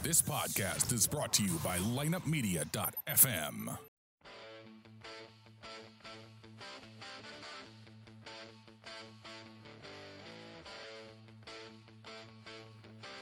This podcast is brought to you by lineupmedia.fm.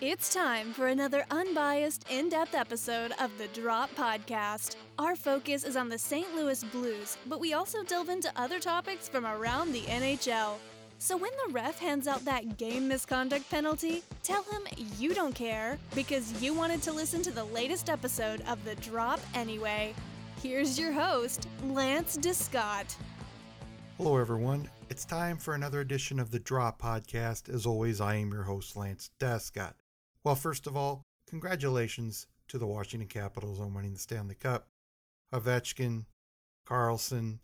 It's time for another unbiased, in depth episode of the Drop Podcast. Our focus is on the St. Louis Blues, but we also delve into other topics from around the NHL. So when the ref hands out that game misconduct penalty, tell him you don't care because you wanted to listen to the latest episode of The Drop anyway. Here's your host, Lance Descott. Hello, everyone. It's time for another edition of the Drop Podcast. As always, I am your host, Lance Descott. Well, first of all, congratulations to the Washington Capitals on winning the Stanley Cup. Ovechkin, Carlson,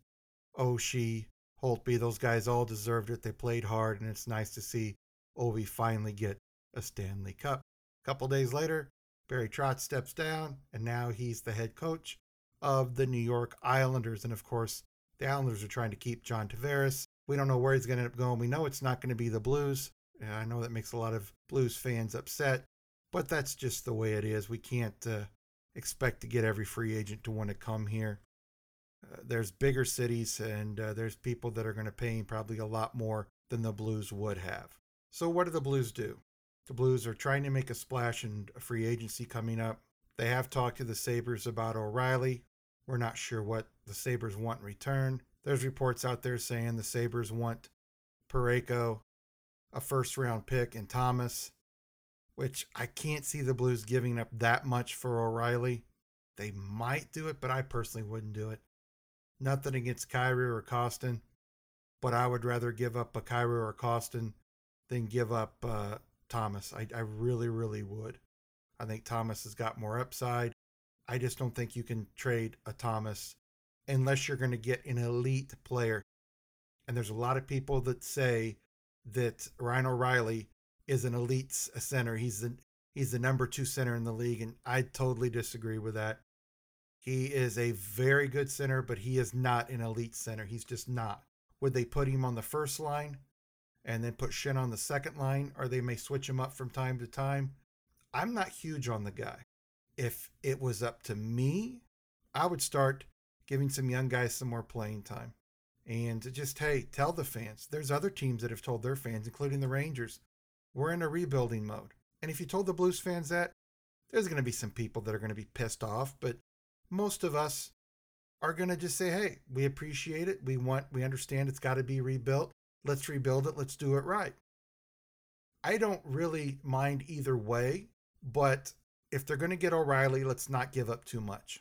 Oshie, Holtby, those guys all deserved it. They played hard, and it's nice to see Ovi finally get a Stanley Cup. A couple days later, Barry Trotz steps down, and now he's the head coach of the New York Islanders. And of course, the Islanders are trying to keep John Tavares. We don't know where he's going to end up going. We know it's not going to be the Blues. And I know that makes a lot of Blues fans upset, but that's just the way it is. We can't uh, expect to get every free agent to want to come here. There's bigger cities, and uh, there's people that are going to pay probably a lot more than the Blues would have. So, what do the Blues do? The Blues are trying to make a splash in a free agency coming up. They have talked to the Sabres about O'Reilly. We're not sure what the Sabres want in return. There's reports out there saying the Sabres want Parayko, a first round pick, and Thomas, which I can't see the Blues giving up that much for O'Reilly. They might do it, but I personally wouldn't do it. Nothing against Kyrou or Kostin, but I would rather give up a Kyrou or Kostin than give up uh, Thomas. I, I really, really would. I think Thomas has got more upside. I just don't think you can trade a Thomas unless you're going to get an elite player. And there's a lot of people that say that Ryan O'Reilly is an elite center. He's the he's the number two center in the league, and I totally disagree with that. He is a very good center, but he is not an elite center. He's just not. Would they put him on the first line and then put Schenn on the second line, or they may switch him up from time to time? I'm not huge on the guy. If it was up to me, I would start giving some young guys some more playing time. And just, hey, tell the fans. There's other teams that have told their fans, including the Rangers, we're in a rebuilding mode. And if you told the Blues fans that, there's going to be some people that are going to be pissed off, but most of us are going to just say, hey, we appreciate it. We want, we understand it's got to be rebuilt. Let's rebuild it. Let's do it right. I don't really mind either way, but if they're going to get O'Reilly, let's not give up too much.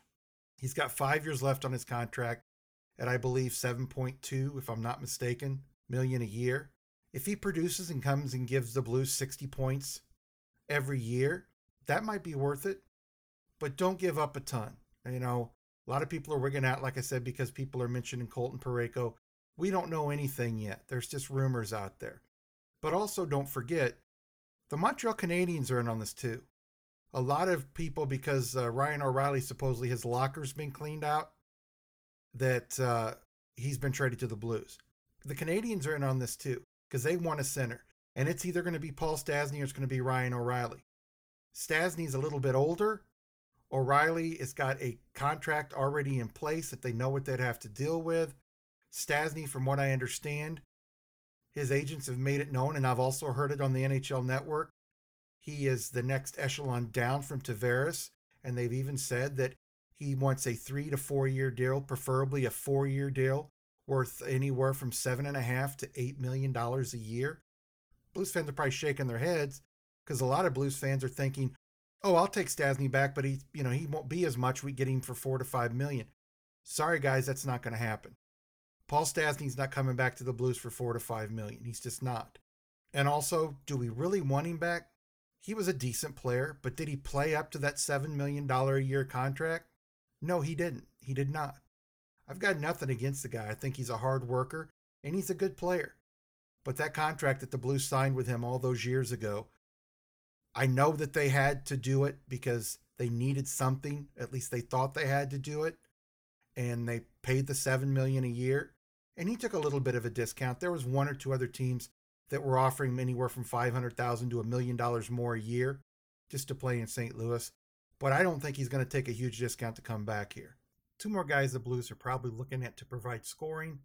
He's got five years left on his contract at, I believe, 7.2, if I'm not mistaken, million a year. If he produces and comes and gives the Blues 60 points every year, that might be worth it. But don't give up a ton. You know, a lot of people are wigging out, like I said, because people are mentioning Colton Parayko. We don't know anything yet. There's just rumors out there. But also, don't forget, the Montreal Canadiens are in on this too. A lot of people, because uh, Ryan O'Reilly supposedly his locker's been cleaned out, that uh, he's been traded to the Blues. The Canadiens are in on this too, because they want a center. And it's either going to be Paul Stastny or it's going to be Ryan O'Reilly. Stastny's a little bit older, O'Reilly has got a contract already in place that they know what they'd have to deal with. Stastny, from what I understand, his agents have made it known, and I've also heard it on the NHL network. He is the next echelon down from Tavares, and they've even said that he wants a three to four year deal, preferably a four year deal worth anywhere from seven and a half to eight million dollars a year. Blues fans are probably shaking their heads because a lot of Blues fans are thinking, oh, I'll take Stastny back, but he, you know, he won't be as much. We get him for four to five million. Sorry, guys, that's not going to happen. Paul Stastny's not coming back to the Blues for four to five million. He's just not. And also, do we really want him back? He was a decent player, but did he play up to that seven million dollar a year contract? No, he didn't. He did not. I've got nothing against the guy. I think he's a hard worker and he's a good player. But that contract that the Blues signed with him all those years ago I know that they had to do it because they needed something. At least they thought they had to do it. And they paid the 7 million a year. And he took a little bit of a discount. There was one or two other teams that were offering anywhere from 500,000 to a million dollars more a year just to play in St. Louis. but I don't think he's going to take a huge discount to come back here. Two more guys the Blues are probably looking at to provide scoring.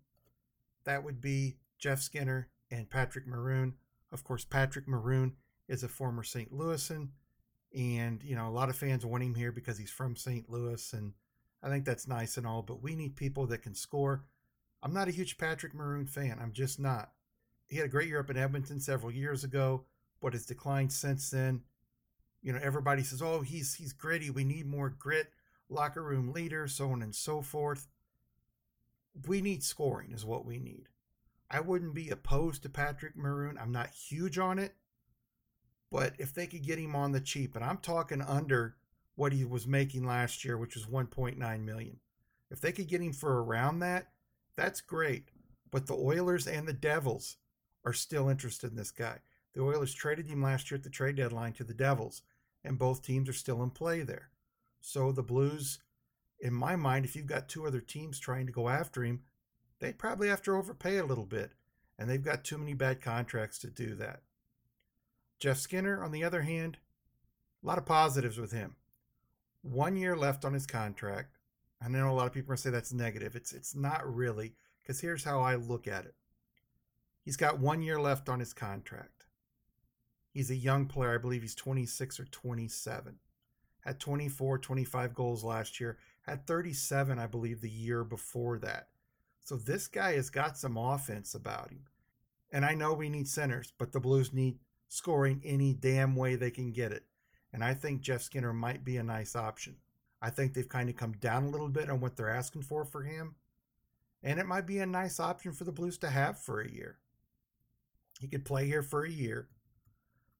That would be Jeff Skinner and Patrick Maroon. Of course, Patrick Maroon is a former St. Louisan, and you know a lot of fans want him here because he's from St. Louis, and I think that's nice and all. But we need people that can score. I'm not a huge Patrick Maroon fan. I'm just not. He had a great year up in Edmonton several years ago, but has declined since then. You know, everybody says, "Oh, he's he's gritty. We need more grit." Locker room leader, so on and so forth. We need scoring, is what we need. I wouldn't be opposed to Patrick Maroon. I'm not huge on it, but if they could get him on the cheap, and I'm talking under what he was making last year, which was 1.9 million. If they could get him for around that, that's great. But the Oilers and the Devils are still interested in this guy. The Oilers traded him last year at the trade deadline to the Devils, and both teams are still in play there. So the Blues, in my mind, if you've got two other teams trying to go after him, they'd probably have to overpay a little bit. And they've got too many bad contracts to do that. Jeff Skinner, on the other hand, a lot of positives with him. One year left on his contract. I know a lot of people are going to say that's negative. It's it's not really, because here's how I look at it. He's got one year left on his contract. He's a young player. I believe he's 26 or 27 had 24, 25 goals last year, had 37, I believe, the year before that. So this guy has got some offense about him. And I know we need centers, but the Blues need scoring any damn way they can get it. And I think Jeff Skinner might be a nice option. I think they've kind of come down a little bit on what they're asking for for him. And it might be a nice option for the Blues to have for a year. He could play here for a year,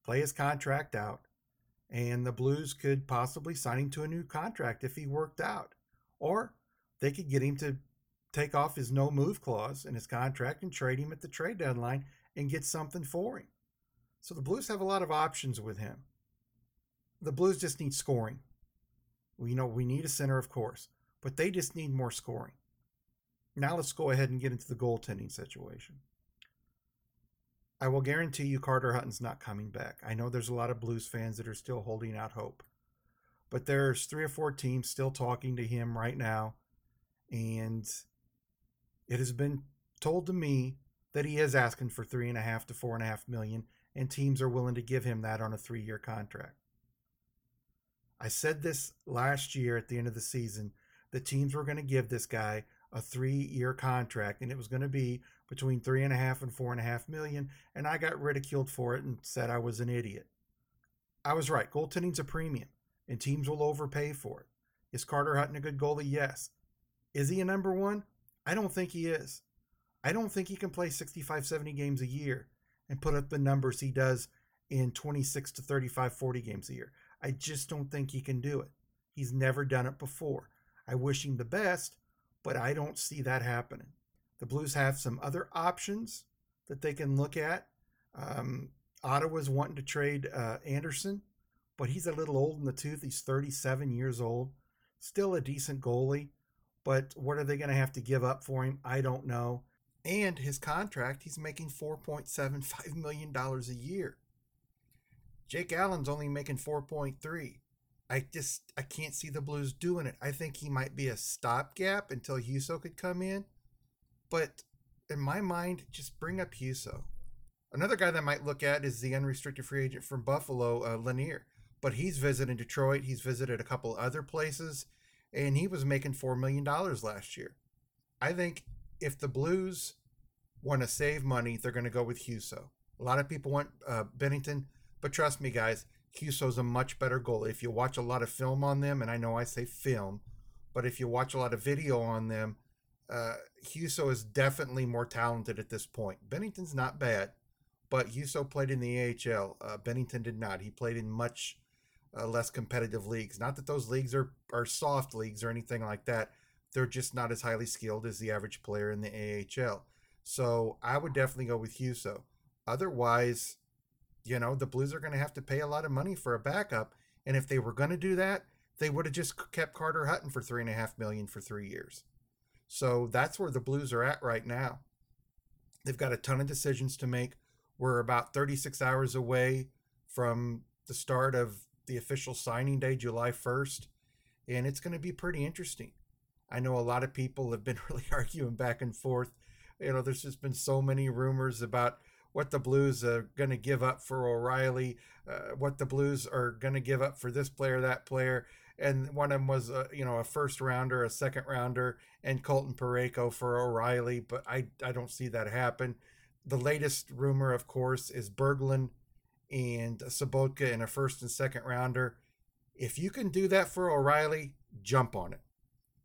play his contract out, and the Blues could possibly sign him to a new contract if he worked out. Or they could get him to take off his no move clause in his contract and trade him at the trade deadline and get something for him. So the Blues have a lot of options with him. The Blues just need scoring. We know we need a center, of course, but they just need more scoring. Now let's go ahead and get into the goaltending situation. I will guarantee you Carter Hutton's not coming back. I know there's a lot of Blues fans that are still holding out hope. But there's three or four teams still talking to him right now. And it has been told to me that he is asking for three and a half to four and a half million, and teams are willing to give him that on a three year contract. I said this last year at the end of the season The teams were going to give this guy a three year contract and it was going to be between three and a half and four and a half million. And I got ridiculed for it and said I was an idiot. I was right. Goaltending's a premium and teams will overpay for it. Is Carter Hutton a good goalie? Yes. Is he a number one? I don't think he is. I don't think he can play 65, 70 games a year and put up the numbers he does in 26 to 35, 40 games a year. I just don't think he can do it. He's never done it before. I wish him the best, but I don't see that happening. The Blues have some other options that they can look at. Um, Ottawa's wanting to trade uh, Anderson, but he's a little old in the tooth. He's 37 years old, still a decent goalie. But what are they going to have to give up for him? I don't know. And his contract, he's making $4.75 million a year. Jake Allen's only making 4.3. I just I can't see the Blues doing it. I think he might be a stopgap until Husso could come in. But in my mind, just bring up Husso. Another guy that might look at is the unrestricted free agent from Buffalo, uh, Lehner. But he's visited Detroit. He's visited a couple other places, and he was making four million dollars last year. I think if the Blues want to save money, they're going to go with Husso. A lot of people want uh, Binnington, but trust me, guys, Husso's a much better goalie. If you watch a lot of film on them, and I know I say film, but if you watch a lot of video on them, uh, Husso is definitely more talented at this point. Binnington's not bad, but Husso played in the AHL. Uh, Binnington did not. He played in much uh, less competitive leagues. Not that those leagues are, are soft leagues or anything like that. They're just not as highly skilled as the average player in the AHL. So I would definitely go with Husso. Otherwise, you know, the Blues are going to have to pay a lot of money for a backup. And if they were going to do that, they would have just kept Carter Hutton for three and a half million for three years. So that's where the Blues are at right now. They've got a ton of decisions to make. We're about 36 hours away from the start of the official signing day, July 1st, and it's going to be pretty interesting. I know a lot of people have been really arguing back and forth. You know, there's just been so many rumors about what the Blues are going to give up for O'Reilly, uh, what the Blues are going to give up for this player, that player. And one of them was, a, you know, a first rounder, a second rounder, and Colton Parayko for O'Reilly. But I, I don't see that happen. The latest rumor, of course, is Berglund and Sobotka in a first and second rounder. If you can do that for O'Reilly, jump on it.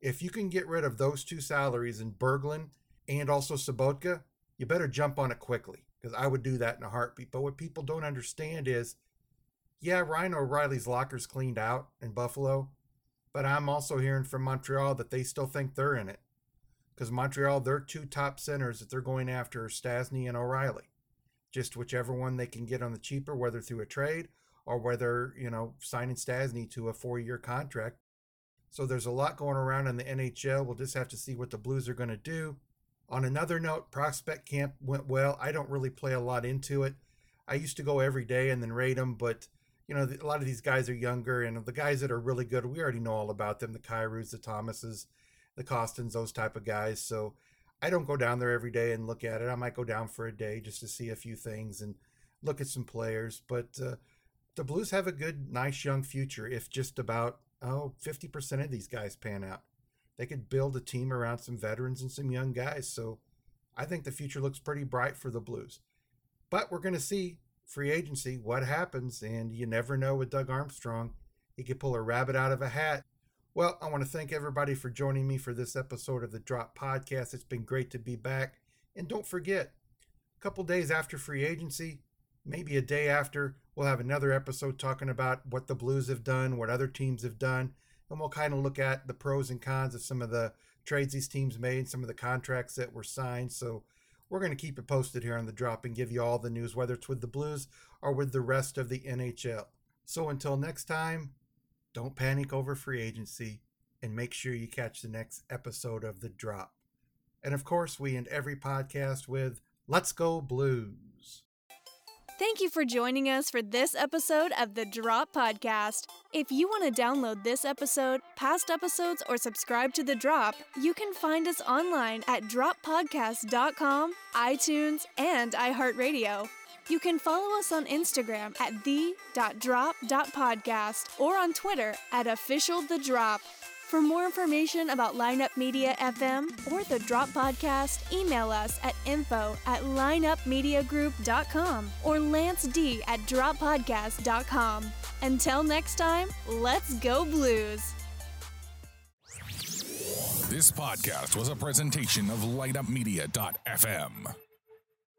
If you can get rid of those two salaries in Berglund and also Sobotka, you better jump on it quickly because I would do that in a heartbeat. But what people don't understand is, yeah, Ryan O'Reilly's locker's cleaned out in Buffalo, but I'm also hearing from Montreal that they still think they're in it because Montreal, their two top centers that they're going after are Stastny and O'Reilly. Just whichever one they can get on the cheaper, whether through a trade or whether, you know, signing Stastny to a four year contract. So there's a lot going around in the NHL. We'll just have to see what the Blues are going to do. On another note, prospect camp went well. I don't really play a lot into it. I used to go every day and then rate them, but you know, a lot of these guys are younger, and the guys that are really good, we already know all about them: the Kyrous, the Thomases, the Kostins, those type of guys. So I don't go down there every day and look at it. I might go down for a day just to see a few things and look at some players. But uh, the Blues have a good, nice young future if just about oh 50% of these guys pan out they could build a team around some veterans and some young guys. So I think the future looks pretty bright for the Blues. But we're going to see free agency, what happens, and you never know with Doug Armstrong. He could pull a rabbit out of a hat. Well, I want to thank everybody for joining me for this episode of the Drop Podcast. It's been great to be back. And don't forget, a couple days after free agency, maybe a day after, we'll have another episode talking about what the Blues have done, what other teams have done, and we'll kind of look at the pros and cons of some of the trades these teams made, and some of the contracts that were signed. So we're going to keep it posted here on the drop and give you all the news, whether it's with the Blues or with the rest of the NHL. So until next time, don't panic over free agency and make sure you catch the next episode of The Drop. And of course, we end every podcast with Let's Go Blues. Thank you for joining us for this episode of the Drop Podcast. If you want to download this episode, past episodes, or subscribe to The Drop, you can find us online at droppodcast.com, iTunes, and iHeartRadio. You can follow us on Instagram at the.drop.podcast or on Twitter at officialthedrop. For more information about Lineup Media FM or the Drop Podcast, email us at info at lineupmediagroup.com or Lance D at droppodcast.com. Until next time, let's go Blues. This podcast was a presentation of lineupmedia.fm.